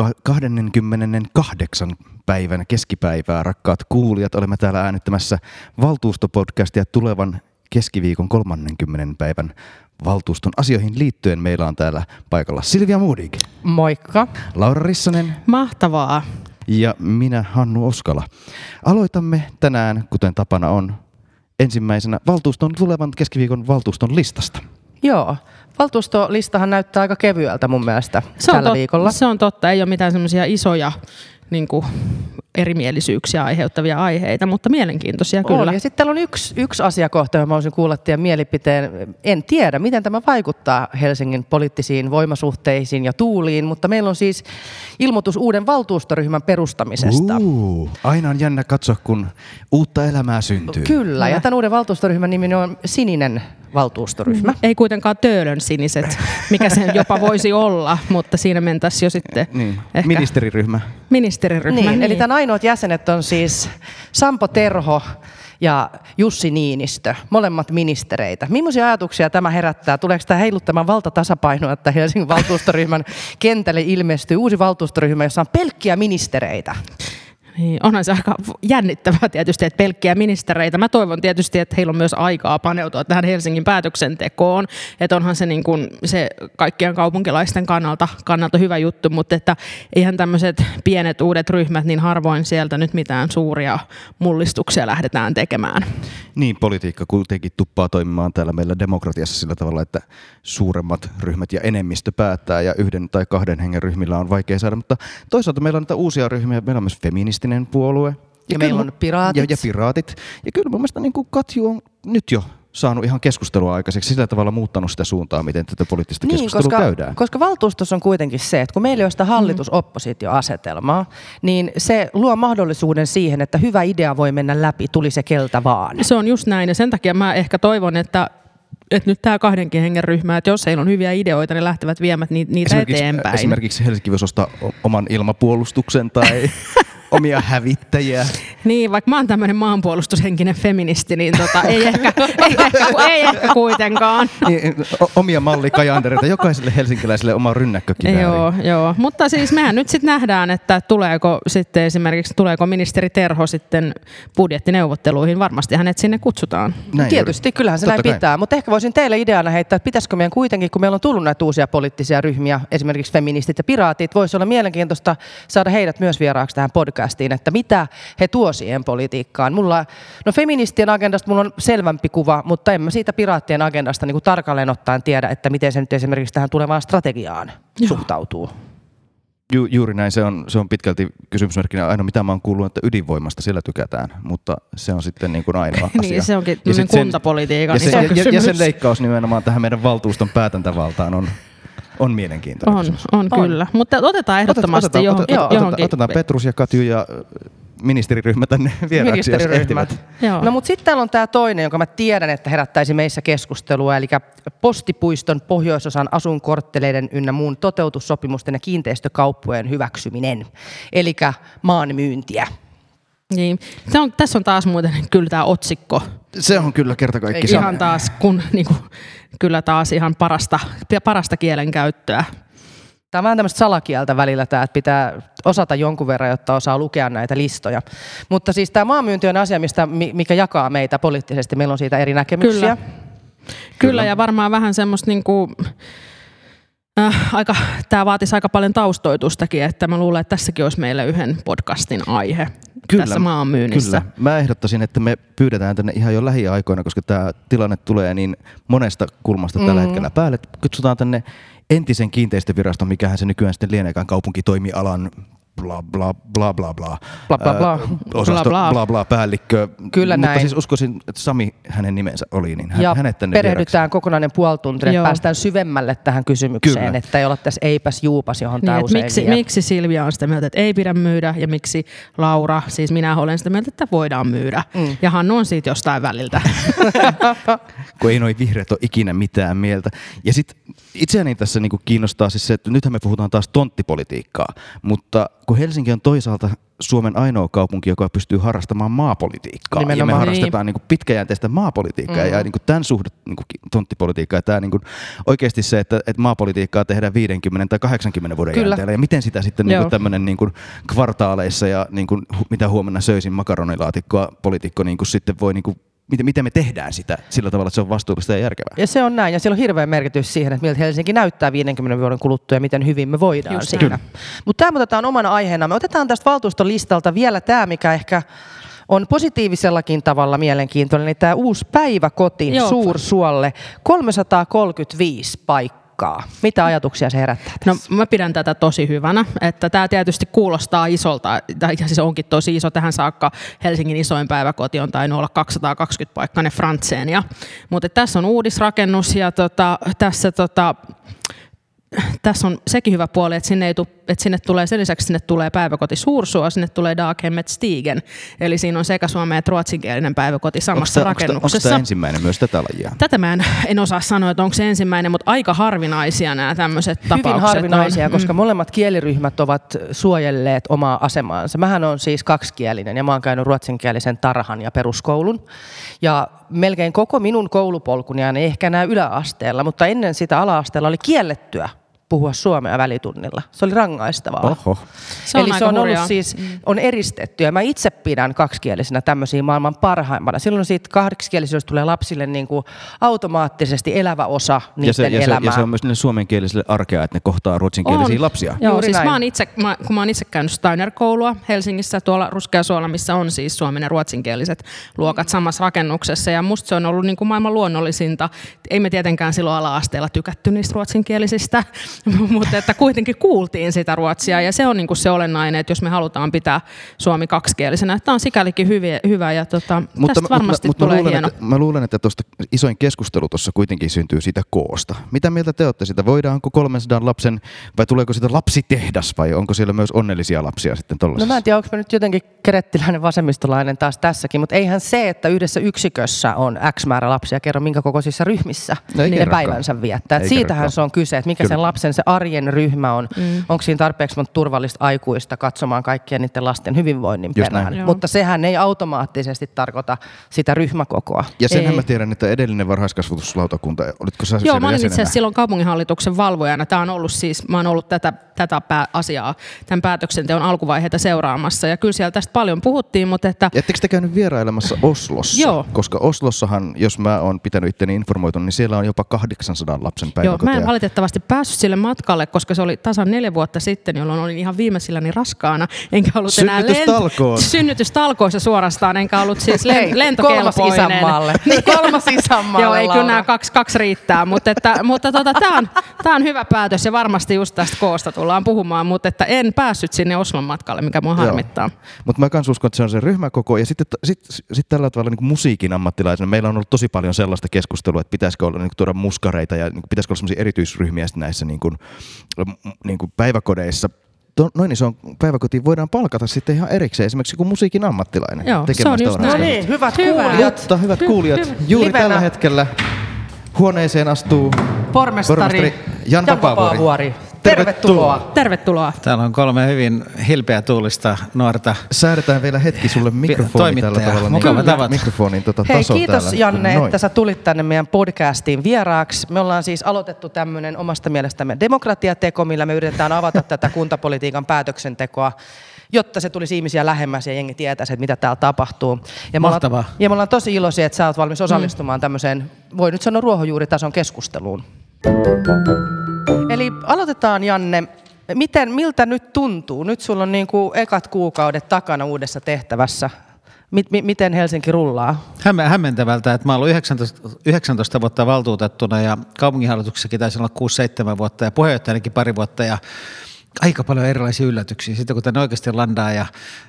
Hyvää elokuun 28. päivän keskipäivää, rakkaat kuulijat. Olemme täällä äänittämässä valtuustopodcastia tulevan keskiviikon 30. päivän valtuuston asioihin liittyen. Meillä on täällä paikalla Silvia Moodig, Moikka. Laura Rissanen Mahtavaa. ja minä Hannu Oskala. Aloitamme tänään, kuten tapana on, ensimmäisenä valtuuston tulevan keskiviikon valtuuston listasta. Joo. Valtuustolistahan näyttää aika kevyeltä mun mielestä Se tällä tot, viikolla. se on totta, ei ole mitään semmoisia isoja niin kuin, erimielisyyksiä aiheuttavia aiheita, mutta mielenkiintoisia kyllä. On. Ja sitten täällä on yksi, yksi asiakohta, johon mä haluaisin kuulla teidän mielipiteen. En tiedä, miten tämä vaikuttaa Helsingin poliittisiin voimasuhteisiin ja tuuliin, mutta meillä on siis ilmoitus uuden valtuustoryhmän perustamisesta. Uh, aina on jännä katsoa, kun uutta elämää syntyy. Kyllä, ja tämän uuden valtuustoryhmän nimi on Sininen valtuustoryhmä. Ei kuitenkaan töölön siniset, mikä se jopa voisi olla, mutta siinä mentäisiin jo sitten Niin. ehkä Ministeriryhmä. ministeriryhmä. Niin, eli tämän ainoat jäsenet on siis Sampo Terho ja Jussi Niinistö, molemmat ministereitä. Millaisia ajatuksia tämä herättää? Tuleeko tämä heiluttamaan valtatasapainoa, että Helsingin valtuustoryhmän kentälle ilmestyy uusi valtuustoryhmä, jossa on pelkkiä ministereitä? Niin, onhan se aika jännittävää tietysti, että pelkkiä ministereitä. Mä toivon tietysti, että heillä on myös aikaa paneutua tähän Helsingin päätöksentekoon. Että onhan se, niin kuin, se kaikkien kaupunkilaisten kannalta, kannalta hyvä juttu, mutta että eihän tämmöiset pienet uudet ryhmät, niin harvoin sieltä nyt mitään suuria mullistuksia lähdetään tekemään. Niin, politiikka kuitenkin tuppaa toimimaan täällä meillä demokratiassa sillä tavalla, että suuremmat ryhmät ja enemmistö päättää ja yhden tai kahden hengen ryhmillä on vaikea saada. Mutta toisaalta meillä on näitä uusia ryhmiä. Meillä on myös feministinen puolue. Ja meillä kyllä on piraatit. Ja, ja piraatit. Ja kyllä mun mielestä niin kuin Katju on nyt jo saanut ihan keskustelua aikaiseksi, sillä tavalla muuttanut sitä suuntaa, miten tätä poliittista keskustelua Niin, koska, käydään. koska valtuustossa on kuitenkin se, että kun meillä ei ole sitä hallitus-oppositioasetelmaa, niin se luo mahdollisuuden siihen, että hyvä idea voi mennä läpi, tuli se keltä vaan. Se on just näin ja sen takia mä ehkä toivon, että että nyt tämä kahdenkin hengen ryhmä, että jos heillä on hyviä ideoita, ne lähtevät viemään niitä, Esimerkiksi, eteenpäin. esimerkiksi Helsinki voisi ostaa oman ilmapuolustuksen tai omia hävittäjiä. Niin, vaikka mä oon tämmöinen maanpuolustushenkinen feministi, niin tota, ei, ehkä, ei, ehkä, ei ehkä kuitenkaan. Niin, omia mallikajandereita, jokaiselle helsinkiläiselle oma rynnäkkökivääri. Joo, joo, mutta siis mehän nyt sitten nähdään, että tuleeko sitten esimerkiksi, tuleeko ministeri Terho sitten budjettineuvotteluihin. Varmasti hänet sinne kutsutaan. Näin Tietysti, juuri. kyllähän se Totta näin kai. pitää. Mutta ehkä voisin teille ideana heittää, että pitäisikö meidän kuitenkin, kun meillä on tullut näitä uusia poliittisia ryhmiä, esimerkiksi feministit ja piraatit, voisi olla mielenkiintoista saada heidät myös vieraaksi tähän podcastiin, että mitä he tuo siihen politiikkaan. Mulla, no feministien agendasta mulla on selvämpi kuva, mutta en mä siitä piraattien agendasta niin kuin tarkalleen ottaen tiedä, että miten se nyt esimerkiksi tähän tulevaan strategiaan Joo. suhtautuu. Ju, juuri näin, se on, se on pitkälti kysymysmerkkinä. Ainoa mitä mä oon kuullut, että ydinvoimasta sillä tykätään, mutta se on sitten niin kuin ainoa asia. Niin, se onkin Ja tämmöinen kuntapolitiikan ja, iso se, ja, ja, sen leikkaus nimenomaan tähän meidän valtuuston päätäntävaltaan on, on mielenkiintoinen On, kysymys. on, On. kyllä. Mutta otetaan ehdottomasti otetaan, johonkin, otetaan, johonkin. otetaan Petrus ja Katju ja ministeriryhmä tänne vieraaksi, jos ehtivät. Joo. No mutta sitten täällä on tämä toinen, jonka mä tiedän, että herättäisi meissä keskustelua, eli postipuiston pohjoisosan asunkortteleiden ynnä muun toteutussopimusten ja kiinteistökauppojen hyväksyminen, eli maan myyntiä. Niin. Se on, tässä on taas muuten kyllä tämä otsikko. Se on kyllä kerta kaikki Ei, Ihan taas, kun, niin kuin, kyllä taas ihan parasta, parasta kielenkäyttöä. Tämä on vähän tämmöistä salakieltä välillä tämä, että pitää osata jonkun verran, jotta osaa lukea näitä listoja. Mutta siis tämä maanmyynti on asia, mistä, mi- mikä jakaa meitä poliittisesti. Meillä on siitä eri näkemyksiä. Kyllä. Kyllä, ja varmaan vähän semmoista niin kuin, äh, aika, tämä vaatisi aika paljon taustoitustakin, että mä luulen, että tässäkin olisi meille yhden podcastin aihe Kyllä, tässä maanmyynnissä. Kyllä. Mä ehdottaisin, että me pyydetään tänne ihan jo lähiaikoina, koska tämä tilanne tulee niin monesta kulmasta mm. tällä hetkellä päälle. Kutsutaan tänne entisen kiinteistöviraston, mikähän se nykyään sitten lieneekään kaupunkitoimialan bla bla bla bla bla. Bla, bla, bla. Osasto, Bla, bla. bla bla päällikkö. Kyllä Mutta näin. siis uskoisin, että Sami hänen nimensä oli, niin hän, Ja hänet tänne vieraksi. perehdytään kokonainen puoli tuntia, että päästään syvemmälle tähän kysymykseen, Kyllä. että ei olla tässä eipäs juupas, johon Niin, usein miksi, vie. miksi Silvia on sitä mieltä, että ei pidä myydä ja miksi Laura, siis minä olen sitä mieltä, että voidaan myydä. Mm. Ja Hannu on siitä jostain väliltä. kun ei noin vihreät ole ikinä mitään mieltä. Ja sitten itseäni tässä niin kuin kiinnostaa siis se, että nythän me puhutaan taas tonttipolitiikkaa, mutta kun Helsinki on toisaalta Suomen ainoa kaupunki, joka pystyy harrastamaan maapolitiikkaa. Nimenomaan. Ja me Niin. harrastetaan niin kuin pitkäjänteistä maapolitiikkaa mm. ja niin kuin tämän suhde niin kuin tonttipolitiikkaa. Ja tämä niin kuin oikeasti se, että, että maapolitiikkaa tehdään 50 tai 80 vuoden Kyllä. jänteellä. Ja miten sitä sitten niin kuin tämmöinen niin kuin kvartaaleissa ja niin kuin, mitä huomenna söisin makaronilaatikkoa poliitikko niin kuin sitten voi niin kuin, miten, miten me tehdään sitä sillä tavalla, että se on vastuullista ja järkevää. Ja se on näin, ja sillä on hirveä merkitys siihen, että miltä Helsinki näyttää 50 vuoden kuluttua ja miten hyvin me voidaan Just siinä. Mutta tämä me otetaan omana aiheena. Me otetaan tästä valtuuston listalta vielä tämä, mikä ehkä on positiivisellakin tavalla mielenkiintoinen, eli tämä uusi päiväkoti Joo. Suursuolle, 335 paikkaa. Mitä ajatuksia se herättää No tässä? mä pidän tätä tosi hyvänä, että tämä tietysti kuulostaa isolta, ja siis onkin tosi iso tähän saakka. Helsingin isoin päiväkoti on tainnut olla 220 paikkainen Frantseenia. Mutta tässä on uudisrakennus ja tota, tässä tota, tässä on sekin hyvä puoli, että sinne, ei tu, että sinne tulee, sen lisäksi sinne tulee päiväkoti Suursuo, sinne tulee Daghemmet Stigen. Eli siinä on sekä suomen että ruotsinkielinen päiväkoti samassa Onko tämä rakennuksessa. ensimmäinen myös tätä lajia? Tätä mä en, en osaa sanoa, että onko se ensimmäinen, mutta aika harvinaisia nämä tämmöiset tapaukset Hyvin harvinaisia, on. koska molemmat kieliryhmät ovat suojelleet omaa asemaansa. Mähän on siis kaksikielinen ja mä oon käynyt ruotsinkielisen tarhan ja peruskoulun. Ja melkein koko minun koulupolkuni, ja ehkä enää yläasteella, mutta ennen sitä ala-asteella oli kiellettyä puhua suomea välitunnilla. Se oli rangaistavaa. Oho. Se on Eli se on hurjaa. ollut siis, on eristetty ja mä itse pidän kaksikielisenä tämmöisiä maailman parhaimpana. Silloin siitä kaksikielisyydestä tulee lapsille niin kuin automaattisesti elävä osa niiden Ja se, ja, se, elämää. ja se on myös niille suomenkielisille arkea, että ne kohtaa ruotsinkielisiä On. lapsia. Joo, Juuri siis näin. mä oon itse, mä, kun mä oon itse käynyt Steiner-koulua Helsingissä tuolla Ruskeasuolla, missä on siis suomen ja ruotsinkieliset luokat samassa rakennuksessa. Ja musta se on ollut niin kuin maailman luonnollisinta. Ei me tietenkään silloin ala-asteella tykätty niistä ruotsinkielisistä, mutta että kuitenkin kuultiin sitä ruotsia. Ja se on niin kuin se olennainen, että jos me halutaan pitää suomi kaksikielisenä, että tämä on sikälikin hyviä, hyvä ja tota, tästä varmasti mutta tulee mä luulen, hieno. Että, mä luulen, että tuosta isoin keskustelu tuossa kuitenkin syntyy siitä koosta. Mitä mieltä te olette siitä? Voidaanko 300 lapsen, vai tuleeko siitä lapsitehdas, vai onko siellä myös onnellisia lapsia sitten No tuollaisessa? mä en tiedä, onko mä nyt jotenkin kerettiläinen vasemmistolainen taas tässäkin, mutta eihän se, että yhdessä yksikössä on X määrä lapsia, kerro minkä kokoisissa ryhmissä No ne kerrokaan. päivänsä viettää. Ei siitähän kerrokaan. se on kyse, että mikä Kyllä. sen lapsen se arjen ryhmä on. Mm. Onko siinä tarpeeksi monta turvallista aikuista katsomaan kaikkien niiden lasten hyvinvoinnin Just näin. perään. Joo. Mutta sehän ei automaattisesti tarkoita sitä ryhmäkokoa. Ja senhän Ei. mä tiedän, että edellinen varhaiskasvatuslautakunta, olitko sä Joo, mä olin itse asiassa silloin kaupunginhallituksen valvojana. Tämä on ollut siis, mä oon ollut tätä, tätä pää, asiaa, tämän päätöksenteon alkuvaiheita seuraamassa. Ja kyllä siellä tästä paljon puhuttiin, mutta että Ettekö te käynyt vierailemassa Oslossa? Joo. Koska Oslossahan, jos mä oon pitänyt itteni informoitu, niin siellä on jopa 800 lapsen Joo, päiväkoteja. mä en valitettavasti päässyt sille matkalle, koska se oli tasan neljä vuotta sitten, jolloin olin ihan viimeisilläni raskaana, enkä ollut enää Synnytystalkoot. synnytystalkoissa suorastaan, enkä ollut siis len- Hei, lentokelpoinen. kolmas isänmaalle. Niin, kolmas isänmaalle, Joo, ei kyllä nämä kaksi, kaksi riittää, mutta, että, mutta tota, tämä on, tää on hyvä päätös ja varmasti just tästä koosta tullaan puhumaan, mutta että en päässyt sinne Oslon matkalle, mikä mua harmittaa. Mutta mä kans uskon, että se on se ryhmäkoko. Ja sitten sit, sit tällä tavalla niin musiikin ammattilaisena meillä on ollut tosi paljon sellaista keskustelua, että pitäisikö olla niin tuoda muskareita ja niin pitäisikö olla sellaisia erityisryhmiä näissä niin kuin, niin kuin päiväkodeissa. To, noin iso päiväkotiin voidaan palkata sitten ihan erikseen, esimerkiksi kuin musiikin ammattilainen. Joo, se on just No niin, hyvät Hyvä. kuulijat. Mutta hyvät kuulijat, juuri Livenä. tällä hetkellä huoneeseen astuu Pormestari, pormestari Jan Vapaavuori. Tervetuloa. Tervetuloa. Täällä on kolme hyvin hilpeätuulista nuorta. Säädetään vielä hetki sulle mikrofoni tällä tavalla. Mukava niin. Mikrofonin tota, Hei, taso kiitos täällä. Janne, Noin. että sä tulit tänne meidän podcastiin vieraaksi. Me ollaan siis aloitettu tämmöinen omasta mielestämme demokratiateko, millä me yritetään avata tätä kuntapolitiikan päätöksentekoa jotta se tulisi ihmisiä lähemmäs ja jengi tietäisi, että mitä täällä tapahtuu. Ja me, ollaan, ja me ollaan tosi iloisia, että sä oot valmis osallistumaan tämmöiseen, voi nyt sanoa ruohonjuuritason keskusteluun. Eli aloitetaan Janne. Miten, miltä nyt tuntuu? Nyt sulla on niin kuin ekat kuukaudet takana uudessa tehtävässä. Mit, mi, miten Helsinki rullaa? Hämme- hämmentävältä, että mä ollut 19, 19 vuotta valtuutettuna ja kaupunginhallituksessakin taisi olla 6-7 vuotta ja puheenjohtajanakin pari vuotta ja aika paljon erilaisia yllätyksiä. Sitten kun tänne oikeasti landaa ja,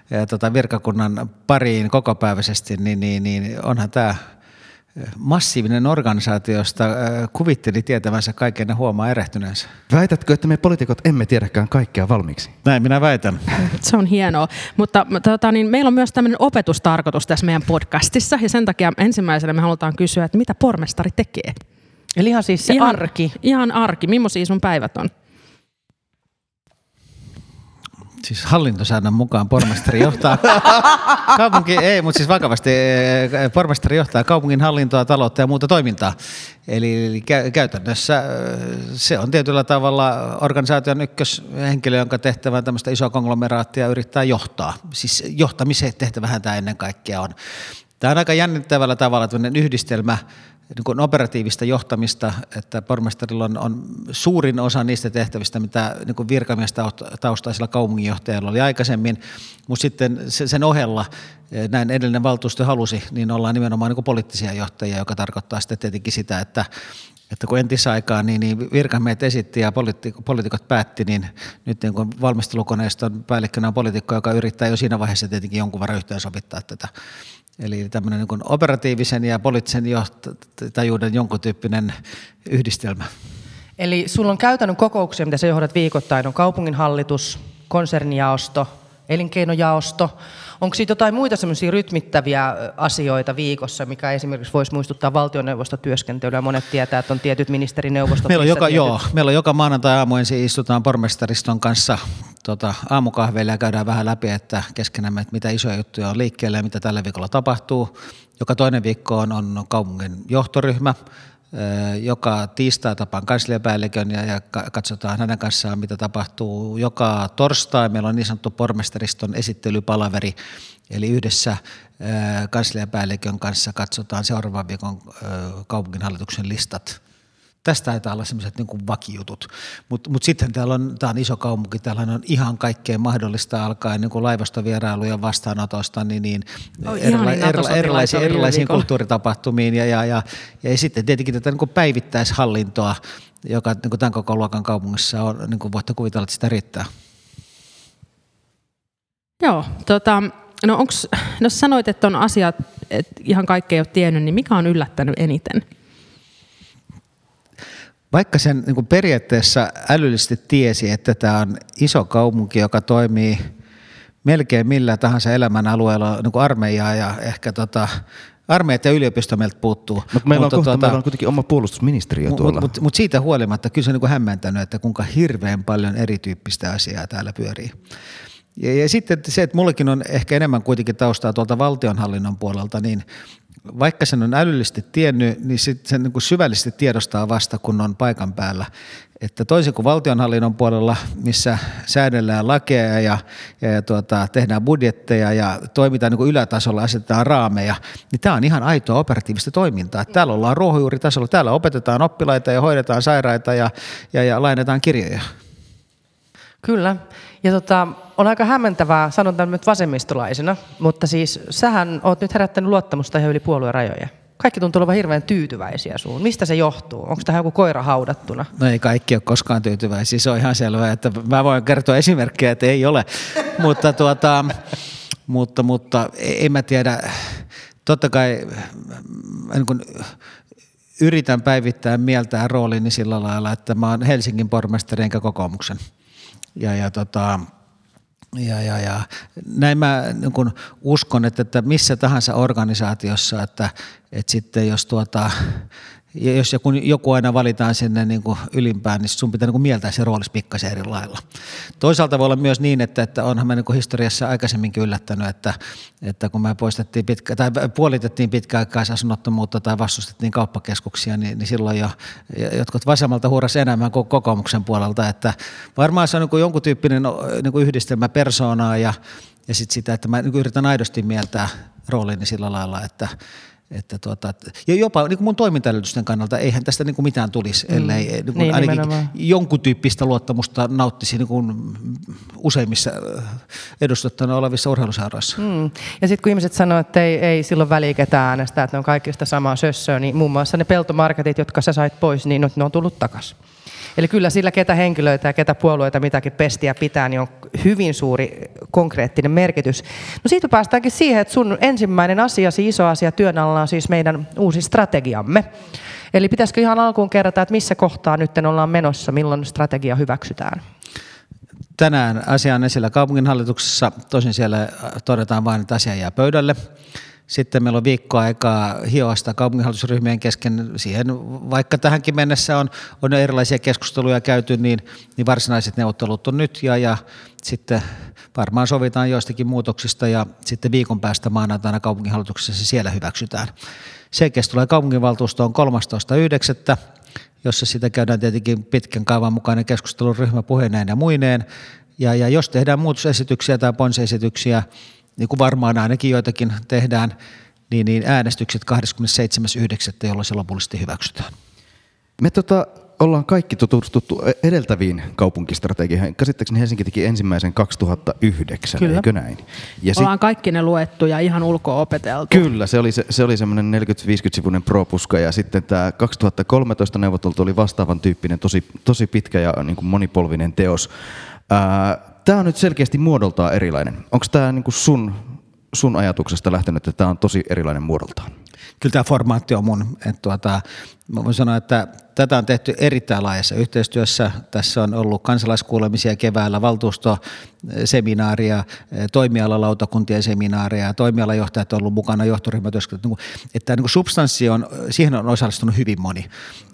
ja tota virkakunnan pariin kokopäiväisesti, niin, niin, niin onhan tämä massiivinen organisaatio, josta äh, kuvitteli tietävänsä kaiken ja huomaa erehtyneensä. Väitätkö, että me poliitikot emme tiedäkään kaikkea valmiiksi? Näin minä väitän. Se on hienoa. Mutta tota, niin meillä on myös tämmöinen opetustarkoitus tässä meidän podcastissa ja sen takia ensimmäisenä me halutaan kysyä, että mitä pormestari tekee? Eli ihan siis se ihan, arki. Ihan arki. Millaisia sun päivät on? Siis hallintosäännön mukaan pormestari johtaa kaupunki, ei, mutta siis vakavasti eh, pormestari johtaa kaupungin hallintoa, taloutta ja muuta toimintaa. Eli, eli kä- käytännössä eh, se on tietyllä tavalla organisaation ykköshenkilö, jonka tehtävä on tämmöistä isoa konglomeraattia yrittää johtaa. Siis johtamisen tehtävähän tämä ennen kaikkea on. Tämä on aika jännittävällä tavalla tämmöinen yhdistelmä niin kuin operatiivista johtamista, että pormestarilla on, on suurin osa niistä tehtävistä, mitä niin kuin virkamiestaustaisilla kaupunginjohtajilla oli aikaisemmin, mutta sitten sen ohella, eh, näin edellinen valtuusto halusi, niin ollaan nimenomaan niin kuin poliittisia johtajia, joka tarkoittaa sitten tietenkin sitä, että että kun entisaikaan niin, niin virkamiehet esitti ja poliitikot päätti, niin nyt niin kun valmistelukoneiston päällikkönä on poliitikko, joka yrittää jo siinä vaiheessa tietenkin jonkun verran yhteensovittaa tätä Eli tämmöinen niin operatiivisen ja poliittisen johtajuuden jonkun tyyppinen yhdistelmä. Eli sulla on käytännön kokouksia, mitä sä johdat viikoittain, on kaupunginhallitus, konsernijaosto, elinkeinojaosto. Onko siitä jotain muita semmoisia rytmittäviä asioita viikossa, mikä esimerkiksi voisi muistuttaa valtioneuvostotyöskentelyä? Monet tietää, että on tietyt ministerineuvostot. Meillä on joka, tietyt... joo, meillä on joka maanantai aamu ensin istutaan pormestariston kanssa tota, aamukahveilla ja käydään vähän läpi, että keskenämme, että mitä isoja juttuja on liikkeelle ja mitä tällä viikolla tapahtuu. Joka toinen viikko on, on kaupungin johtoryhmä, joka tiistai tapaan kansliapäällikön ja, ja katsotaan hänen kanssaan, mitä tapahtuu. Joka torstai meillä on niin sanottu pormestariston esittelypalaveri, eli yhdessä kansliapäällikön kanssa katsotaan seuraavan viikon kaupunginhallituksen listat Tästä taitaa olla sellaiset niin vakijutut. Mutta mut sitten täällä on, tää on iso kaupunki, täällä on ihan kaikkea mahdollista alkaen niin laivastovierailuja vastaanotosta, niin, niin oh, erila, erila, erilaisiin, erilaisiin kulttuuritapahtumiin ja, ja, ja, ja, sitten tietenkin tätä niin päivittäishallintoa, joka niin tämän koko luokan kaupungissa on, niin kuin voitte kuvitella, että sitä riittää. Joo, tota, no onks, no sanoit, että on asiat, että ihan kaikkea ei ole tiennyt, niin mikä on yllättänyt eniten? Vaikka sen niin kuin periaatteessa älyllisesti tiesi, että tämä on iso kaupunki, joka toimii melkein millä tahansa elämän alueella, niin kuin armeijaa ja ehkä tota, armeijat ja yliopisto meiltä puuttuu. Mutta meillä, mutta, on kohta, tuota, meillä on kuitenkin oma puolustusministeriö tuolla. Mutta mut, mut siitä huolimatta kyllä se on niin hämmentänyt, että kuinka hirveän paljon erityyppistä asiaa täällä pyörii. Ja, ja sitten se, että mullekin on ehkä enemmän kuitenkin taustaa tuolta valtionhallinnon puolelta, niin vaikka sen on älyllisesti tiennyt, niin sit sen niin kuin syvällisesti tiedostaa vasta, kun on paikan päällä. Että toisin kuin valtionhallinnon puolella, missä säädellään lakeja ja, ja, ja tuota, tehdään budjetteja ja toimitaan niin kuin ylätasolla, asetetaan raameja, niin tämä on ihan aitoa operatiivista toimintaa. Että täällä ollaan ruohonjuuritasolla, täällä opetetaan oppilaita ja hoidetaan sairaita ja, ja, ja lainataan kirjoja. Kyllä. Ja tota, on aika hämmentävää, sanon tämän nyt vasemmistolaisena, mutta siis sähän oot nyt herättänyt luottamusta ihan yli puolueen rajoja. Kaikki tuntuu olevan hirveän tyytyväisiä suun. Mistä se johtuu? Onko tähän joku koira haudattuna? No ei kaikki ole koskaan tyytyväisiä. Se on ihan selvää, että mä voin kertoa esimerkkejä, että ei ole. mutta, tuota, mutta, mutta en mä tiedä. Totta kai niin kun, yritän päivittää mieltään roolini sillä lailla, että mä oon Helsingin pormestari enkä kokoomuksen ja, ja, tota, ja, ja, ja näin mä niin kun uskon, että, että missä tahansa organisaatiossa, että, että sitten jos tuota, ja jos joku, joku aina valitaan sinne niin kuin ylimpään, niin sun pitää niin kuin mieltää se roolisi pikkasen eri lailla. Toisaalta voi olla myös niin, että, että onhan me niin kuin historiassa aikaisemminkin yllättänyt, että, että kun me poistettiin pitkä, tai puolitettiin pitkäaikaisasunnottomuutta tai vastustettiin kauppakeskuksia, niin, niin silloin jo jotkut vasemmalta huurasi enemmän kuin kokoomuksen puolelta. Että varmaan se on niin kuin jonkun tyyppinen niin kuin yhdistelmä persoonaa ja, ja sit sitä, että mä niin kuin yritän aidosti mieltää roolini sillä lailla, että, että tuota, ja jopa niin kuin mun toimintaedellytysten kannalta eihän tästä niin kuin mitään tulisi, mm. ellei niin kuin niin, ainakin nimenomaan. jonkun tyyppistä luottamusta nauttisi niin kuin useimmissa äh, edustettuna olevissa urheiluseuroissa. Mm. Ja sitten kun ihmiset sanoo, että ei, ei silloin väliä ketään äänestää, että ne on kaikki sitä samaa sössöä, niin muun muassa ne peltomarketit, jotka sä sait pois, niin ne on tullut takaisin. Eli kyllä sillä, ketä henkilöitä ja ketä puolueita mitäkin pestiä pitää, niin on hyvin suuri konkreettinen merkitys. No siitä päästäänkin siihen, että sun ensimmäinen asia, iso asia työn alla on siis meidän uusi strategiamme. Eli pitäisikö ihan alkuun kerrata, että missä kohtaa nyt ollaan menossa, milloin strategia hyväksytään? Tänään asia on esillä kaupunginhallituksessa. Tosin siellä todetaan vain, että asia jää pöydälle. Sitten meillä on viikko aikaa hioa sitä kaupunginhallitusryhmien kesken. Siihen, vaikka tähänkin mennessä on, on erilaisia keskusteluja käyty, niin, niin varsinaiset neuvottelut on nyt ja, ja sitten varmaan sovitaan joistakin muutoksista ja sitten viikon päästä maanantaina kaupunginhallituksessa se siellä hyväksytään. Selkeästi tulee kaupunginvaltuustoon 13.9., jossa sitä käydään tietenkin pitkän kaavan mukainen keskustelu ryhmäpuheeneen ja muineen. Ja, ja jos tehdään muutosesityksiä tai ponsiesityksiä, niin kuin varmaan ainakin joitakin tehdään, niin, niin äänestykset 27.9., jolloin se lopullisesti hyväksytään. Me tota, ollaan kaikki tutustuttu edeltäviin kaupunkistrategioihin. Käsittääkseni Helsinki teki ensimmäisen 2009, Kyllä. eikö näin? Ja ollaan sit... kaikki ne luettu ja ihan ulkoa opeteltu. Kyllä, se oli, se, se oli semmoinen 40-50-sivuinen propuska ja sitten tämä 2013 neuvottelut oli vastaavan tyyppinen, tosi, tosi pitkä ja niin kuin monipolvinen teos. Tämä on nyt selkeästi muodoltaan erilainen. Onko tämä niin sun, sun ajatuksesta lähtenyt, että tämä on tosi erilainen muodoltaan? Kyllä tämä formaatti on mun. Että tuota, mä voin sanoa, että tätä on tehty erittäin laajassa yhteistyössä. Tässä on ollut kansalaiskuulemisia keväällä, valtuustoseminaaria, toimialalautakuntien seminaaria, toimialajohtajat on ollut mukana johtoryhmätyöskentelyä. Että tämä niin substanssi on, siihen on osallistunut hyvin moni.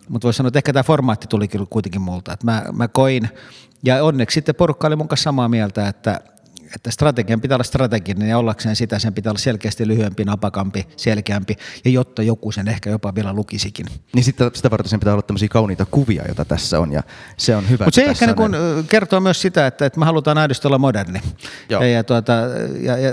Mutta voisi sanoa, että ehkä tämä formaatti tuli kuitenkin multa. Että mä, mä koin, ja onneksi sitten porukka oli mun kanssa samaa mieltä, että, että strategian pitää olla strateginen ja ollakseen sitä sen pitää olla selkeästi lyhyempi, napakampi, selkeämpi ja jotta joku sen ehkä jopa vielä lukisikin. Niin sitä, sitä varten sen pitää olla tämmöisiä kauniita kuvia, joita tässä on ja se on hyvä. Mutta se ehkä niin kun kertoo myös sitä, että, että me halutaan aidosti olla moderni. Joo. Ja, ja, tuota, ja, ja,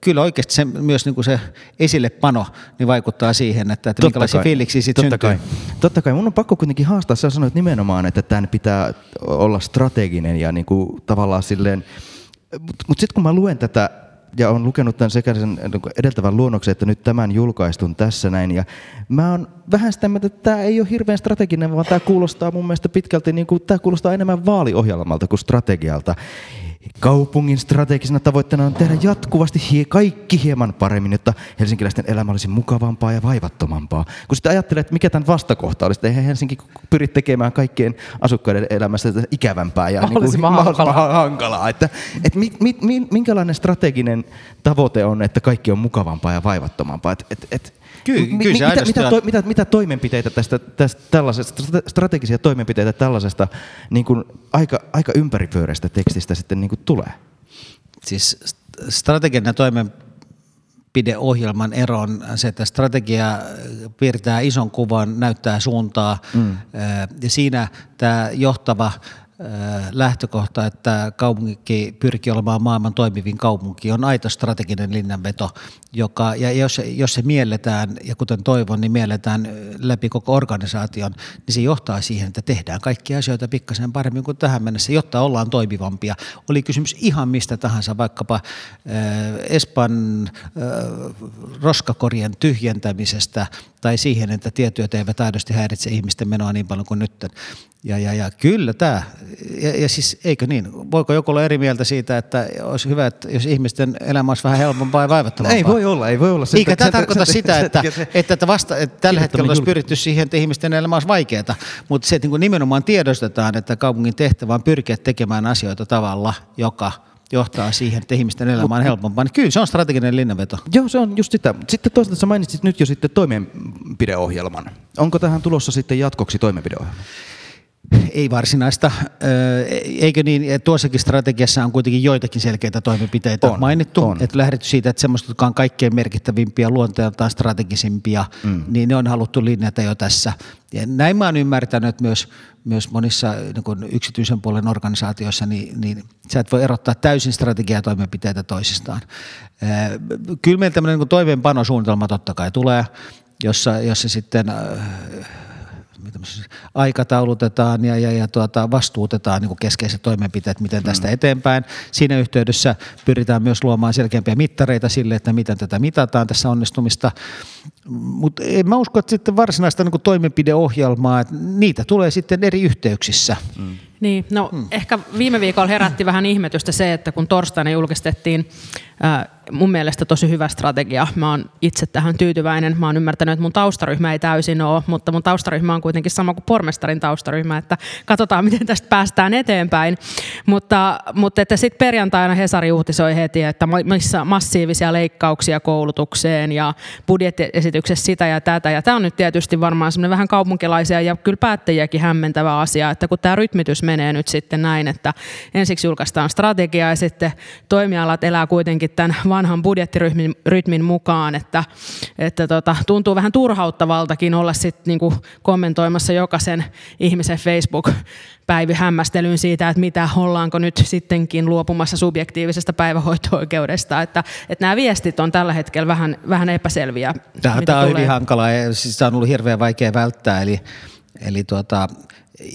kyllä oikeasti se, myös niin kuin se esillepano niin vaikuttaa siihen, että, että minkälaisia fiiliksiä sitten syntyy. Kai. Totta kai. Mun on pakko kuitenkin haastaa. Sä sanoit nimenomaan, että tämän pitää olla strateginen ja niin kuin tavallaan silleen mutta mut sitten kun mä luen tätä ja olen lukenut tämän sekä sen niin edeltävän luonnoksen että nyt tämän julkaistun tässä näin. Ja mä oon vähän sitä mieltä, että tämä ei ole hirveän strateginen, vaan tämä kuulostaa mun mielestä pitkälti, niin kuin, tämä kuulostaa enemmän vaaliohjelmalta kuin strategialta. Kaupungin strategisena tavoitteena on tehdä jatkuvasti hie- kaikki hieman paremmin, jotta helsinkiläisten elämä olisi mukavampaa ja vaivattomampaa. Kun sitten ajattelee, että mikä tämän vastakohta olisi, että eihän Helsinki pyri tekemään kaikkien asukkaiden elämästä ikävämpää ja mahdollisimman niin kuin, hankalaa. hankalaa. Että, että mi, mi, mi, minkälainen strateginen tavoite on, että kaikki on mukavampaa ja vaivattomampaa. Että, että, että Kyllä, mi, kyllä mitä, mitä, to, mitä, mitä toimenpiteitä tästä, tästä tällaisesta, strategisia toimenpiteitä tällaisesta niin kuin aika, aika ympäripyöreästä tekstistä sitten niin kuin tulee? Siis strateginen toimenpideohjelman ero on se, että strategia piirtää ison kuvan, näyttää suuntaa mm. ja siinä tämä johtava lähtökohta, että kaupunki pyrkii olemaan maailman toimivin kaupunki, on aito strateginen linjanveto, joka, ja jos jos se mielletään, ja kuten toivon, niin mielletään läpi koko organisaation, niin se johtaa siihen, että tehdään kaikki asioita pikkasen paremmin kuin tähän mennessä, jotta ollaan toimivampia. Oli kysymys ihan mistä tahansa, vaikkapa äh, Espan äh, roskakorien tyhjentämisestä tai siihen, että tietyöt eivät aidosti häiritse ihmisten menoa niin paljon kuin nyt. Ja, ja, ja kyllä tämä, ja, ja siis eikö niin, voiko joku olla eri mieltä siitä, että olisi hyvä, että jos ihmisten elämä olisi vähän helpompaa ja vaivattomampaa? Ei voi olla, ei voi olla. Eikä tämä tarkoita sitä, että, se, että, että, vasta, että tällä hetkellä olisi pyritty siihen, että ihmisten elämä olisi vaikeaa, mutta se, että niin nimenomaan tiedostetaan, että kaupungin tehtävä on pyrkiä tekemään asioita tavalla, joka johtaa siihen, että ihmisten elämä on helpompaa, niin kyllä se on strateginen linjanveto. Joo, se on just sitä. Sitten toisaalta sä mainitsit nyt jo sitten toimenpideohjelman. Onko tähän tulossa sitten jatkoksi toimenpideohjelma? Ei varsinaista. Eikö niin, tuossakin strategiassa on kuitenkin joitakin selkeitä toimenpiteitä on, mainittu. On. Että lähdetty siitä, että semmoista, jotka on kaikkein merkittävimpiä, luonteeltaan strategisimpia, mm. niin ne on haluttu linjata jo tässä. Ja näin mä oon ymmärtänyt, että myös, myös monissa niin yksityisen puolen organisaatioissa, niin, niin sä et voi erottaa täysin strategiaa toimenpiteitä toisistaan. Kyllä meillä tämmöinen niin toimeenpanosuunnitelma totta kai tulee, jossa, jossa sitten aikataulutetaan ja, ja, ja tuota, vastuutetaan niin keskeiset toimenpiteet, miten tästä mm. eteenpäin. Siinä yhteydessä pyritään myös luomaan selkeämpiä mittareita sille, että miten tätä mitataan tässä onnistumista. Mutta en mä usko, että sitten varsinaista niin toimenpideohjelmaa, että niitä tulee sitten eri yhteyksissä. Mm Niin, no hmm. ehkä viime viikolla herätti vähän ihmetystä se, että kun torstaina julkistettiin äh, mun mielestä tosi hyvä strategia. Mä oon itse tähän tyytyväinen. Mä oon ymmärtänyt, että mun taustaryhmä ei täysin ole, mutta mun taustaryhmä on kuitenkin sama kuin pormestarin taustaryhmä, että katsotaan, miten tästä päästään eteenpäin. Mutta, mutta että sitten perjantaina Hesari uutisoi heti, että missä massiivisia leikkauksia koulutukseen ja budjettiesityksessä sitä ja tätä. Ja tämä on nyt tietysti varmaan semmoinen vähän kaupunkilaisia ja kyllä päättäjiäkin hämmentävä asia, että kun tämä rytmitys menee nyt sitten näin, että ensiksi julkaistaan strategia ja sitten toimialat elää kuitenkin tämän vanhan budjettirytmin rytmin mukaan, että, että tota, tuntuu vähän turhauttavaltakin olla sit niinku kommentoimassa jokaisen ihmisen Facebook päivy hämmästelyyn siitä, että mitä ollaanko nyt sittenkin luopumassa subjektiivisesta päivähoito-oikeudesta. Että, että nämä viestit on tällä hetkellä vähän, vähän epäselviä. Tämä, tämä on hyvin hankala ja siis tämä on ollut hirveän vaikea välttää. Eli, eli tuota,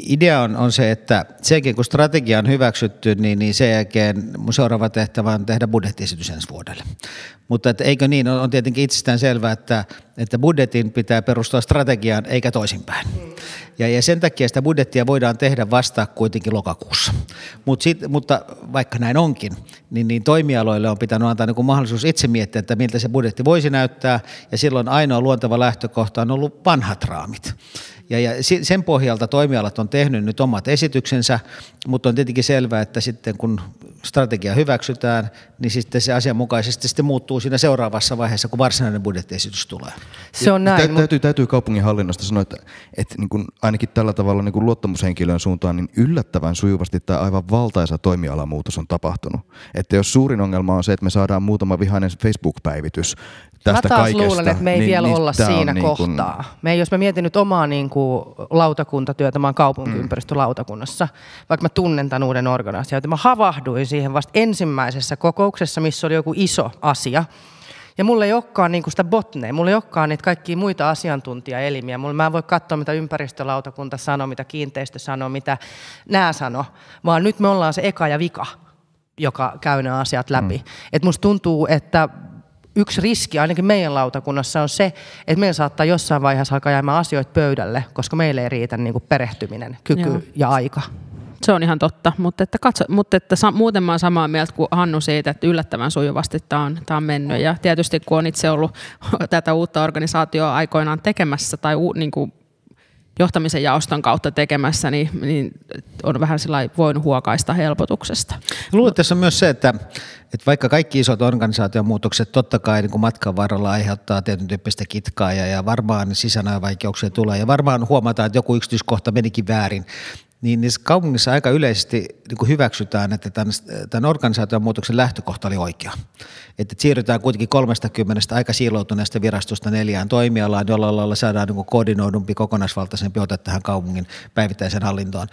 idea on, on se, että sekin kun strategia on hyväksytty, niin, niin sen jälkeen mun seuraava tehtävä on tehdä budjettiesitys ensi vuodelle. Mutta että eikö niin, on, on tietenkin itsestään selvää, että, että budjetin pitää perustua strategiaan eikä toisinpäin. Ja, ja sen takia sitä budjettia voidaan tehdä vasta kuitenkin lokakuussa. Mut sit, mutta vaikka näin onkin, niin, niin toimialoille on pitänyt antaa niin mahdollisuus itse miettiä, että miltä se budjetti voisi näyttää, ja silloin ainoa luonteva lähtökohta on ollut vanhat raamit. Ja, ja sen pohjalta toimialat on tehnyt nyt omat esityksensä, mutta on tietenkin selvää, että sitten kun strategia hyväksytään, niin sitten se asianmukaisesti sitten muuttuu siinä seuraavassa vaiheessa, kun varsinainen budjettiesitys tulee. Se on näin. Tä, täytyy, täytyy kaupunginhallinnosta sanoa, että, että niin kuin ainakin tällä tavalla niin kuin luottamushenkilön suuntaan niin yllättävän sujuvasti tämä aivan valtaisa toimialamuutos on tapahtunut. Että jos suurin ongelma on se, että me saadaan muutama vihainen Facebook-päivitys tästä Mä taas kaikesta, luulen, että me ei niin, vielä niin olla siinä niin kohtaa. Kuin... Me ei, jos mä mietin nyt omaa niin kuin, lautakuntatyötä, mä oon kaupunkiympäristölautakunnassa, mm. vaikka mä tunnen tämän uuden organisaation, mä havahduin siihen vasta ensimmäisessä kokouksessa, missä oli joku iso asia. Ja mulla ei olekaan niin sitä botneja, mulla ei olekaan niitä kaikkia muita asiantuntijaelimiä. Mulla, mä en voi katsoa, mitä ympäristölautakunta sanoo, mitä kiinteistö sanoo, mitä nämä sanoo, vaan nyt me ollaan se eka ja vika joka käy nämä asiat läpi. Mm. Et musta tuntuu, että yksi riski ainakin meidän lautakunnassa on se, että meillä saattaa jossain vaiheessa alkaa jäämään asioita pöydälle, koska meille ei riitä niin kuin perehtyminen, kyky Joo. ja aika. Se on ihan totta, mutta, että katso, mutta että sa, muuten mä olen samaa mieltä kuin Hannu siitä, että yllättävän sujuvasti tämä on, tämä on mennyt. Ja tietysti kun on itse ollut tätä uutta organisaatioa aikoinaan tekemässä tai u, niin kuin johtamisen jaoston kautta tekemässä, niin, niin on vähän voinut huokaista helpotuksesta. Luulen, tässä on myös se, että, että vaikka kaikki isot organisaatiomuutokset totta kai niin kuin matkan varrella aiheuttaa tietyn tyyppistä kitkaa ja, ja varmaan sisäänajavaikeuksia tulee ja varmaan huomataan, että joku yksityiskohta menikin väärin, niin niissä kaupungissa aika yleisesti niin hyväksytään, että tämän, tämän organisaation muutoksen lähtökohta oli oikea. Että siirrytään kuitenkin 30 aika siiloutuneesta virastosta neljään toimialaan, jolla lailla saadaan niin koordinoidumpi, kokonaisvaltaisempi ote tähän kaupungin päivittäiseen hallintoon.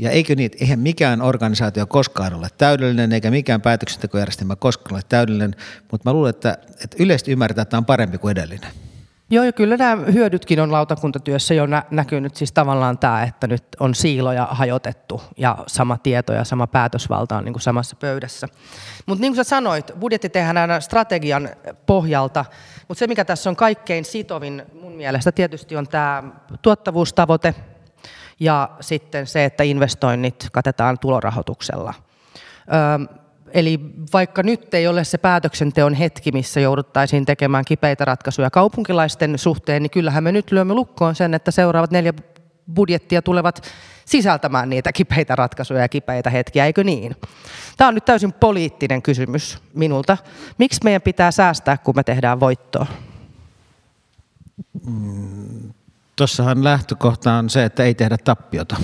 Ja eikö niin, eihän mikään organisaatio koskaan ole täydellinen, eikä mikään päätöksentekojärjestelmä koskaan ole täydellinen, mutta mä luulen, että, että yleisesti ymmärretään, että tämä on parempi kuin edellinen. Joo, ja kyllä nämä hyödytkin on lautakuntatyössä jo nä- näkynyt, siis tavallaan tämä, että nyt on siiloja hajotettu ja sama tieto ja sama päätösvalta on niin kuin samassa pöydässä. Mutta niin kuin sä sanoit, budjetti tehdään strategian pohjalta, mutta se mikä tässä on kaikkein sitovin mun mielestä tietysti on tämä tuottavuustavoite ja sitten se, että investoinnit katetaan tulorahoituksella. Öö, Eli vaikka nyt ei ole se päätöksenteon hetki, missä jouduttaisiin tekemään kipeitä ratkaisuja kaupunkilaisten suhteen, niin kyllähän me nyt lyömme lukkoon sen, että seuraavat neljä budjettia tulevat sisältämään niitä kipeitä ratkaisuja ja kipeitä hetkiä, eikö niin? Tämä on nyt täysin poliittinen kysymys minulta. Miksi meidän pitää säästää, kun me tehdään voittoa? Mm, Tuossahan lähtökohta on se, että ei tehdä tappiota.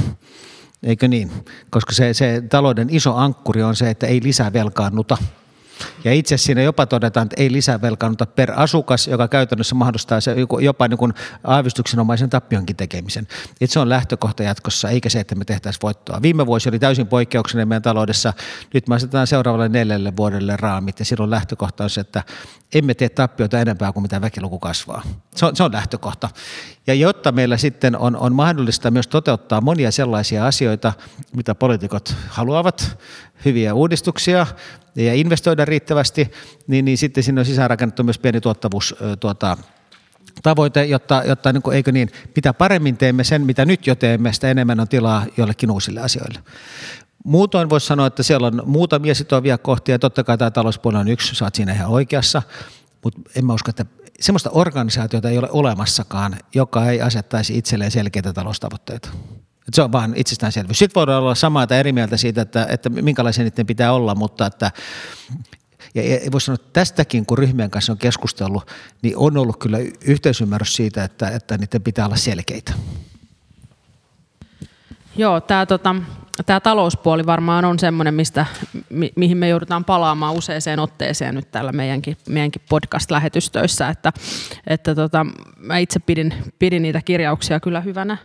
Eikö niin? Koska se, se talouden iso ankkuri on se, että ei lisää velkaannuta. Ja itse siinä jopa todetaan, että ei lisää velkaannuta per asukas, joka käytännössä mahdollistaa se jopa niin kuin aavistuksenomaisen tappionkin tekemisen. Et se on lähtökohta jatkossa, eikä se, että me tehtäisiin voittoa. Viime vuosi oli täysin poikkeuksellinen meidän taloudessa. Nyt me asetetaan seuraavalle neljälle vuodelle raamit ja silloin lähtökohta on se, että emme tee tappiota enempää kuin mitä väkiluku kasvaa. Se on, se on lähtökohta. Ja jotta meillä sitten on, on mahdollista myös toteuttaa monia sellaisia asioita, mitä poliitikot haluavat, hyviä uudistuksia ja investoida riittävästi, niin, niin sitten sinne on sisäänrakennettu myös pieni tuottavuus tuota, tavoite, jotta, jotta niin kuin, eikö niin, mitä paremmin teemme sen, mitä nyt jo teemme, sitä enemmän on tilaa jollekin uusille asioille. Muutoin voisi sanoa, että siellä on muutamia sitovia kohtia. Totta kai tämä talouspuoli on yksi, saat siinä ihan oikeassa. Mutta en mä usko, että semmoista organisaatiota ei ole olemassakaan, joka ei asettaisi itselleen selkeitä taloustavoitteita. Se on vaan itsestäänselvyys. Sitten voidaan olla samaa tai eri mieltä siitä, että, että minkälaisia niiden pitää olla, mutta että ja, ja voisi sanoa, että tästäkin, kun ryhmien kanssa on keskustellut, niin on ollut kyllä yhteisymmärrys siitä, että, että niiden pitää olla selkeitä. Joo, tämä tota, tämä talouspuoli varmaan on semmoinen, mistä, mi, mihin me joudutaan palaamaan useaseen otteeseen nyt täällä meidänkin, meidänkin podcast-lähetystöissä, että, että tota, mä itse pidin, pidin niitä kirjauksia kyllä hyvänä,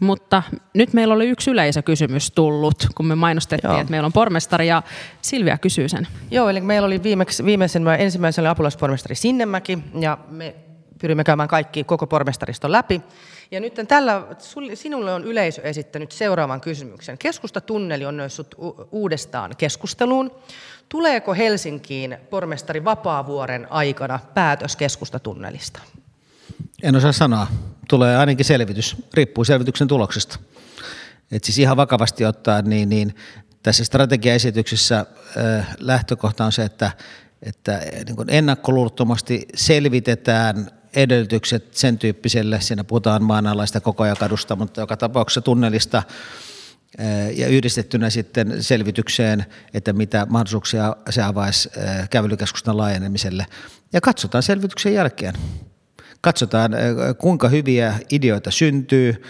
mutta nyt meillä oli yksi yleisökysymys tullut, kun me mainostettiin, Joo. että meillä on pormestari ja Silvia kysyy sen. Joo, eli meillä oli viimeksi, viimeisen, ensimmäisellä apulaispormestari Sinnemäki ja me pyrimme käymään kaikki koko pormestariston läpi. Ja nyt tällä, sinulle on yleisö esittänyt seuraavan kysymyksen. Keskustatunneli on noussut uudestaan keskusteluun. Tuleeko Helsinkiin pormestari Vapaavuoren aikana päätös keskustatunnelista? En osaa sanoa. Tulee ainakin selvitys. Riippuu selvityksen tuloksesta. Et siis ihan vakavasti ottaen, niin, niin tässä strategiaesityksessä äh, lähtökohta on se, että, että niin ennakkoluulottomasti selvitetään edellytykset sen tyyppiselle, siinä puhutaan maanalaista kokoajakadusta, mutta joka tapauksessa tunnelista ja yhdistettynä sitten selvitykseen, että mitä mahdollisuuksia se avaisi kävelykeskustan laajenemiselle. Ja katsotaan selvityksen jälkeen. Katsotaan, kuinka hyviä ideoita syntyy,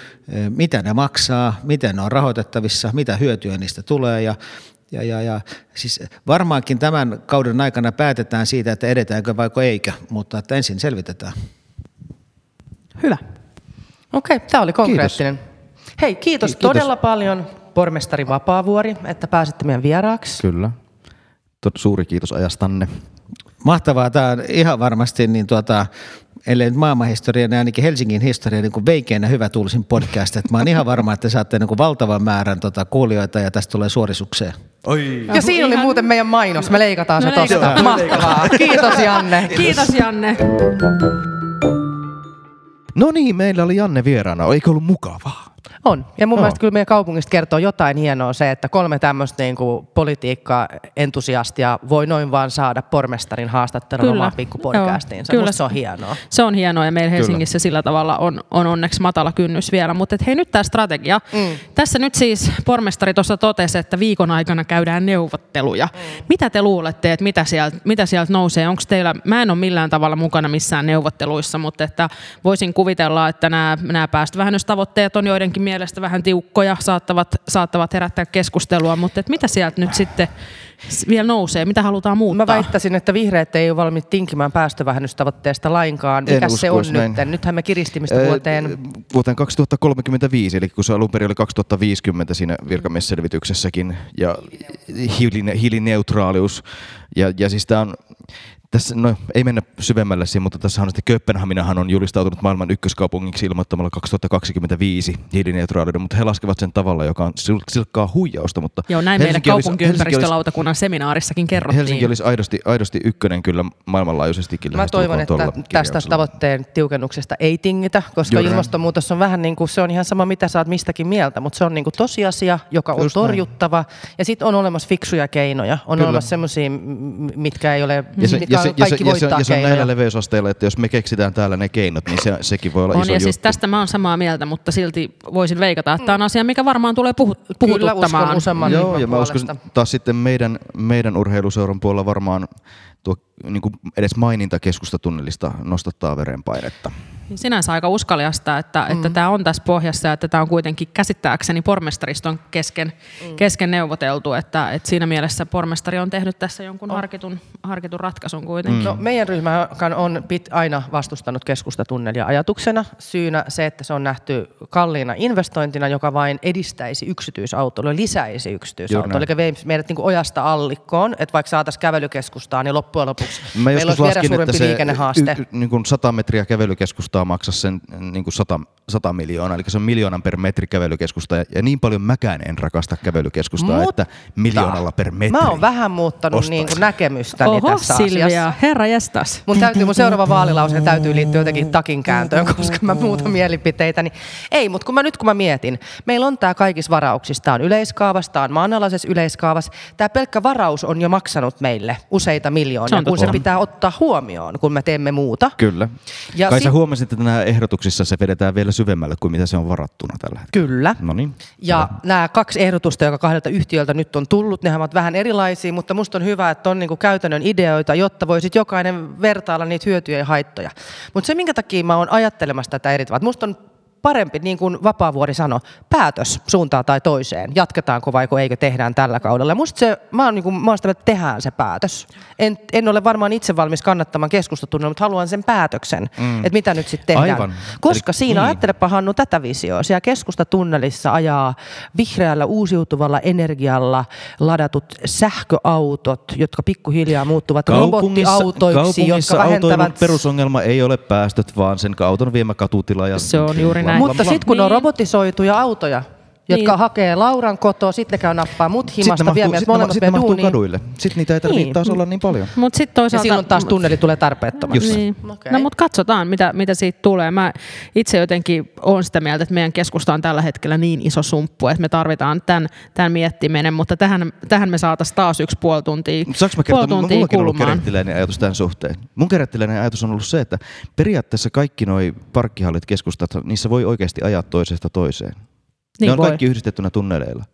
mitä ne maksaa, miten ne on rahoitettavissa, mitä hyötyä niistä tulee ja ja, ja, ja siis varmaankin tämän kauden aikana päätetään siitä, että edetäänkö vaiko eikö, mutta että ensin selvitetään. Hyvä. Okei, okay, tämä oli konkreettinen. Kiitos. Hei, kiitos, kiitos todella paljon pormestari Vapaavuori, että pääsitte meidän vieraaksi. Kyllä. Suuri kiitos ajastanne. Mahtavaa. Tämä on ihan varmasti niin tuota, ellei nyt maailmanhistorian, niin ainakin Helsingin historian niin veikeinä hyvä tuulisin podcast. Että mä oon ihan varma, että saatte niin kuin valtavan määrän tota, kuulijoita ja tästä tulee suorisukseen. Oi. Ja siinä oli muuten meidän mainos. Me leikataan no se tosta. Mahtavaa. Kiitos Janne. Kiitos Janne. No niin, meillä oli Janne vieraana. Eikö ollut mukavaa? On. Ja mun no. mielestä kyllä meidän kaupungista kertoo jotain hienoa se, että kolme tämmöistä niin politiikka-entusiastia voi noin vaan saada pormestarin haastattelun omaan pikkupodcastiinsa. Kyllä. se on hienoa. Se on hienoa ja meillä Helsingissä kyllä. sillä tavalla on, on onneksi matala kynnys vielä. Mutta hei nyt tämä strategia. Mm. Tässä nyt siis pormestari tuossa totesi, että viikon aikana käydään neuvotteluja. Mm. Mitä te luulette, että mitä sieltä, mitä sieltä nousee? Onko teillä, mä en ole millään tavalla mukana missään neuvotteluissa, mutta että voisin kuvitella, että nämä, nämä päästövähennystavoitteet on joidenkin mielestä vähän tiukkoja, saattavat, saattavat herättää keskustelua, mutta et mitä sieltä nyt sitten vielä nousee? Mitä halutaan muuttaa? Mä väittäisin, että vihreät ei ole valmiit tinkimään päästövahennystavoitteesta lainkaan. Mikä se on nyt? Nythän me kiristimistä vuoteen... Vuoteen 2035, eli kun se alun perin oli 2050 siinä virkamiesselvityksessäkin, ja hiilineutraalius. Ja, ja siis tämä on tässä, no, ei mennä syvemmälle siihen, mutta tässä on sitten Kööpenhaminahan on julistautunut maailman ykköskaupungiksi ilmoittamalla 2025 hiilineutraaliuden, mutta he laskevat sen tavalla, joka on silkkaa huijausta. Mutta Joo, näin Helsinki meidän kaupunkiympäristölautakunnan seminaarissakin kerrottiin. Helsinki olisi aidosti, aidosti ykkönen kyllä maailmanlaajuisestikin. Mä toivon, että tästä tavoitteen tiukennuksesta ei tingitä, koska Juuri. ilmastonmuutos on vähän niin kuin, se on ihan sama mitä saat mistäkin mieltä, mutta se on niin kuin tosiasia, joka on Just torjuttava. Näin. Ja sitten on olemassa fiksuja keinoja, on kyllä. olemassa sellaisia, mitkä ei ole, ja se, mitkä ja se, kaikki ja se, ja se on näillä leveysasteilla, että jos me keksitään täällä ne keinot, niin se, sekin voi olla on, iso ja juttu. siis tästä mä oon samaa mieltä, mutta silti voisin veikata, että tämä on asia, mikä varmaan tulee puhut, puhututtamaan. Kyllä uskon Joo, ja mä uskon taas sitten meidän, meidän urheiluseuran puolella varmaan tuo niin kuin edes maininta keskustatunnelista nostattaa verenpainetta. Sinänsä aika uskaliasta, että, mm. että tämä on tässä pohjassa ja että tämä on kuitenkin käsittääkseni pormestariston kesken, mm. kesken neuvoteltu, että, että siinä mielessä pormestari on tehnyt tässä jonkun oh. harkitun, harkitun ratkaisun kuitenkin. Mm. No, meidän ryhmä on pit aina vastustanut keskustatunnelia ajatuksena. Syynä se, että se on nähty kalliina investointina, joka vain edistäisi yksityisautoilua, lisäisi yksityisautoilua, eli meidät niin kuin ojasta allikkoon, että vaikka saataisiin kävelykeskustaan, niin loppujen loppujen lopuksi. Mä Meillä joskus olisi vielä laskin, suurempi että se liikennehaaste. y, y, niin kuin 100 metriä kävelykeskustaa maksaa sen niin kuin 100, 100 miljoonaa, eli se on miljoonan per metri kävelykeskusta, ja, ja niin paljon mäkään en rakasta kävelykeskustaa, Mutta- että miljoonalla per metri. Mä oon vähän muuttanut niin kuin näkemystäni Oho, tässä Silvia, asiassa. herra jestas. Mun, täytyy, mun seuraava vaalilause täytyy liittyä jotenkin takin kääntöön, koska mä muutan mielipiteitä. Niin ei, mutta kun mä nyt kun mä mietin, meillä on tämä kaikissa varauksissa. Tämä on yleiskaavassa, tämä on maanalaisessa yleiskaavassa. Tämä pelkkä varaus on jo maksanut meille useita Se miljoonia, on kun se pitää ottaa huomioon, kun me teemme muuta. Kyllä. Ja Ja Kai sit- sä huomasit, että nämä ehdotuksissa se vedetään vielä syvemmälle kuin mitä se on varattuna tällä hetkellä. Kyllä. No niin. Ja nämä kaksi ehdotusta, joka kahdelta yhtiöltä nyt on tullut, nehän ovat vähän erilaisia, mutta musta on hyvä, että on niinku käytännön ideoita, jotta voisit jokainen vertailla niitä hyötyjä ja haittoja. Mutta se, minkä takia mä oon ajattelemassa tätä eri tavalla, musta on parempi, niin kuin Vapaavuori sanoi, päätös suuntaan tai toiseen. Jatketaanko vai eikö tehdään tällä kaudella. Musta se, mä oon, niin kuin, mä oon sitä, että tehdään se päätös. En, en ole varmaan itse valmis kannattamaan keskustatunnella, mutta haluan sen päätöksen, mm. että mitä nyt sitten tehdään. Aivan. Koska Eli- siinä, niin. ajattelepa Hannu tätä visioa, siellä keskustatunnelissa ajaa vihreällä uusiutuvalla energialla ladatut sähköautot, jotka pikkuhiljaa muuttuvat robottiautoiksi, kaupungissa jotka vähentävät... perusongelma ei ole päästöt, vaan sen auton viemä katutila. Ja Se on juuri näin. Mutta sitten kun on Niin. robotisoituja autoja, jotka Niin. hakee Lauran kotoa, sitten käy nappaa mut Sitten himasta, vie meidät sit molemmat sit ne meidän mahtuu duuniin. kaduille. Sitten niitä ei tarvitse Niin. taas olla niin paljon. Sitten Ja toisaalta... silloin taas tunneli tulee tarpeettomaksi. Just. Niin. Okei. No mutta katsotaan, mitä, mitä siitä tulee. Mä itse jotenkin olen sitä mieltä, että meidän keskusta on tällä hetkellä niin iso sumppu, että me tarvitaan tämän, tämän miettiminen, mutta tähän, tähän me saataisiin taas yksi puoli tuntia, Mutta Saanko mä kertoa, tuntia mullakin on ollut ajatus tämän suhteen. Mun kerettiläinen ajatus on ollut se, että periaatteessa kaikki noi parkkihallit, keskustat, niissä voi oikeasti ajaa toisesta toiseen. Niin ne on voi. kaikki yhdistettynä tunneleilla.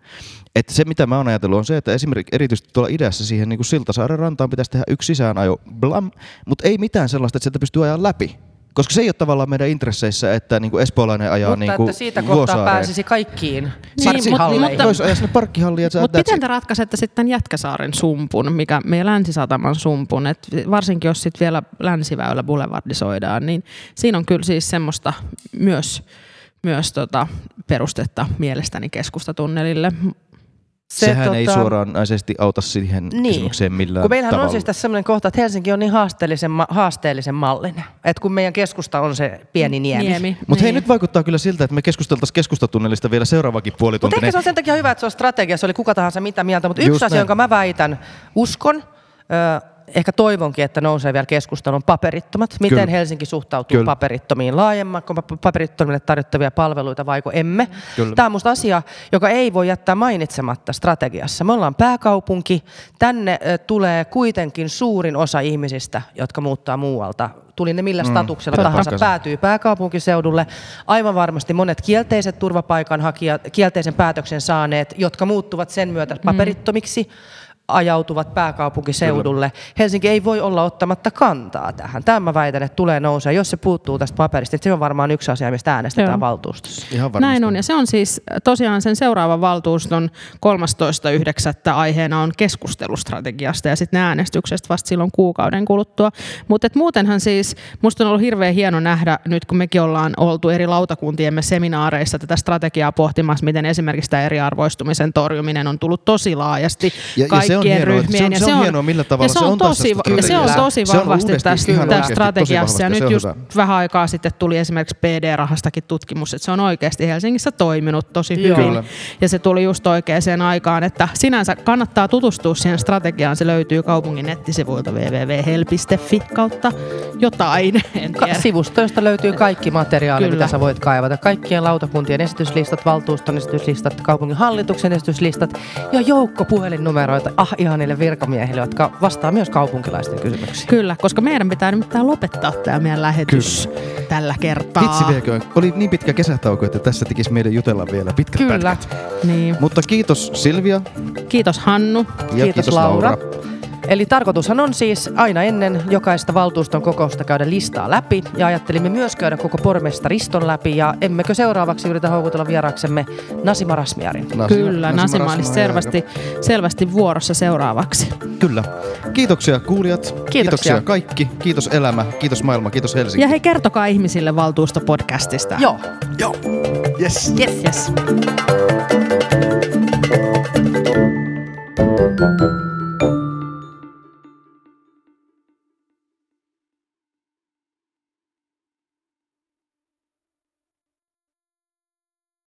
Et se, mitä mä oon ajatellut, on se, että esimerkiksi erityisesti tuolla idässä siihen niin kuin Siltasaaren rantaan pitäisi tehdä yksi sisäänajo, blam, mutta ei mitään sellaista, että sieltä pystyy ajaa läpi. Koska se ei ole tavallaan meidän intresseissä, että niin kuin espoolainen ajaa Mutta niin kuin että siitä kohtaa Vuosaareen. pääsisi kaikkiin Niin, parkkihalleihin. mutta- Voisi ajaa sinne parkkihalliin Mutta miten it. te ratkaisette sitten Jätkäsaaren sumpun, mikä meidän Länsi-Sataman sumpun, et varsinkin jos sitten vielä länsiväylä boulevardisoidaan, niin siinä on kyllä siis semmoista myös, myös tota perustetta mielestäni keskustatunnelille. Se, Sehän ei tota- suoranaisesti auta siihen Niin. kysymykseen millään Kun meillähän tavalla. on siis tässä sellainen kohta, että Helsinki on niin haasteellisen, ma- haasteellisen mallinen. Että kun meidän keskusta on se pieni niemi. Niemi. Mutta hei, niin. nyt vaikuttaa kyllä siltä, että me keskusteltaisiin keskustatunnelista vielä seuraavakin puoli Mutta tuntia. ehkä se on sen takia hyvä, että se on strategia, se oli kuka tahansa mitä mieltä. Mutta yksi Just asia, näin. jonka mä väitän, uskon, ö, ehkä toivonkin, että nousee vielä keskustelun paperittomat. Miten Kyllä. Helsinki suhtautuu Kyllä. paperittomiin laajemmin, kun paperittomille tarjottavia palveluita vaiko emme. Kyllä. Tämä on musta asia, joka ei voi jättää mainitsematta strategiassa. Me ollaan pääkaupunki, tänne tulee kuitenkin suurin osa ihmisistä, jotka muuttaa muualta. Tuli ne millä statuksella pitää tahansa, paikkansa. päätyy pääkaupunkiseudulle. Aivan varmasti monet kielteiset turvapaikanhakijat, kielteisen päätöksen saaneet, jotka muuttuvat sen myötä paperittomiksi, ajautuvat pääkaupunkiseudulle. Helsinki ei voi olla ottamatta kantaa tähän. Tämä mä väitän, että tulee nousee. Jos se puuttuu tästä paperista, niin se on varmaan yksi asia, mistä äänestetään Joo. valtuustossa. Ihan varmasti. Näin on, ja se on siis tosiaan sen seuraavan valtuuston 13.9. aiheena on keskustelustrategiasta ja sitten ne äänestyksestä vasta silloin kuukauden kuluttua. Mutta muutenhan siis, musta on ollut hirveän hieno nähdä nyt, kun mekin ollaan oltu eri lautakuntiemme seminaareissa tätä strategiaa pohtimassa, miten esimerkiksi tämä eriarvoistumisen torjuminen on tullut tosi laajasti Ja- ja se on kaikkien hienoa, ryhmien. se on- se on hienoa, millä tavalla ja se se on, on tässä tosi, ja se on strategiassa. tosi Se on vahvasti tässä, tässä strategiassa. Ja nyt se on just hyvä. vähän aikaa sitten tuli esimerkiksi PD-rahastakin tutkimus, että se on oikeasti Helsingissä toiminut tosi hyvin. Kyllä. Ja se tuli just oikeaan aikaan, että sinänsä kannattaa tutustua siihen strategiaan. Se löytyy kaupungin nettisivuilta www.hel.fi kautta jotain, en tiedä. sivustoista löytyy kaikki materiaali, Kyllä. mitä sä voit kaivata. Kaikkien lautakuntien esityslistat, valtuuston esityslistat, kaupungin hallituksen esityslistat ja joukko puhelinnumeroita ah ihanille virkamiehille, jotka vastaa myös kaupunkilaisten kysymyksiin. Kyllä, koska meidän pitää nimittäin lopettaa tämä meidän lähetys tällä kertaa. Vitsi viekö, oli niin pitkä kesätauko, että tässä tekisi meidän jutella vielä pitkät Kyllä. pätkät. Niin. Mutta kiitos Silvia Kiitos Hannu. ja Kiitos, Laura. Eli tarkoitushan on siis aina ennen jokaista valtuuston kokousta käydä listaa läpi ja ajattelimme myös käydä koko pormestariston läpi ja emmekö seuraavaksi yritä houkutella vieraaksemme Nasima Rasmiarin. Nasima- Kyllä, Nasima Nasima olisi selvästi, selvästi vuorossa seuraavaksi. Kyllä. Kiitoksia kuulijat. Kiitoksia kaikki. Kiitos elämä. Kiitos maailma. Kiitos Helsinki. Ja hei, kertokaa ihmisille valtuustopodcastista. Joo. Joo. Yes. Yes. Yes. Thank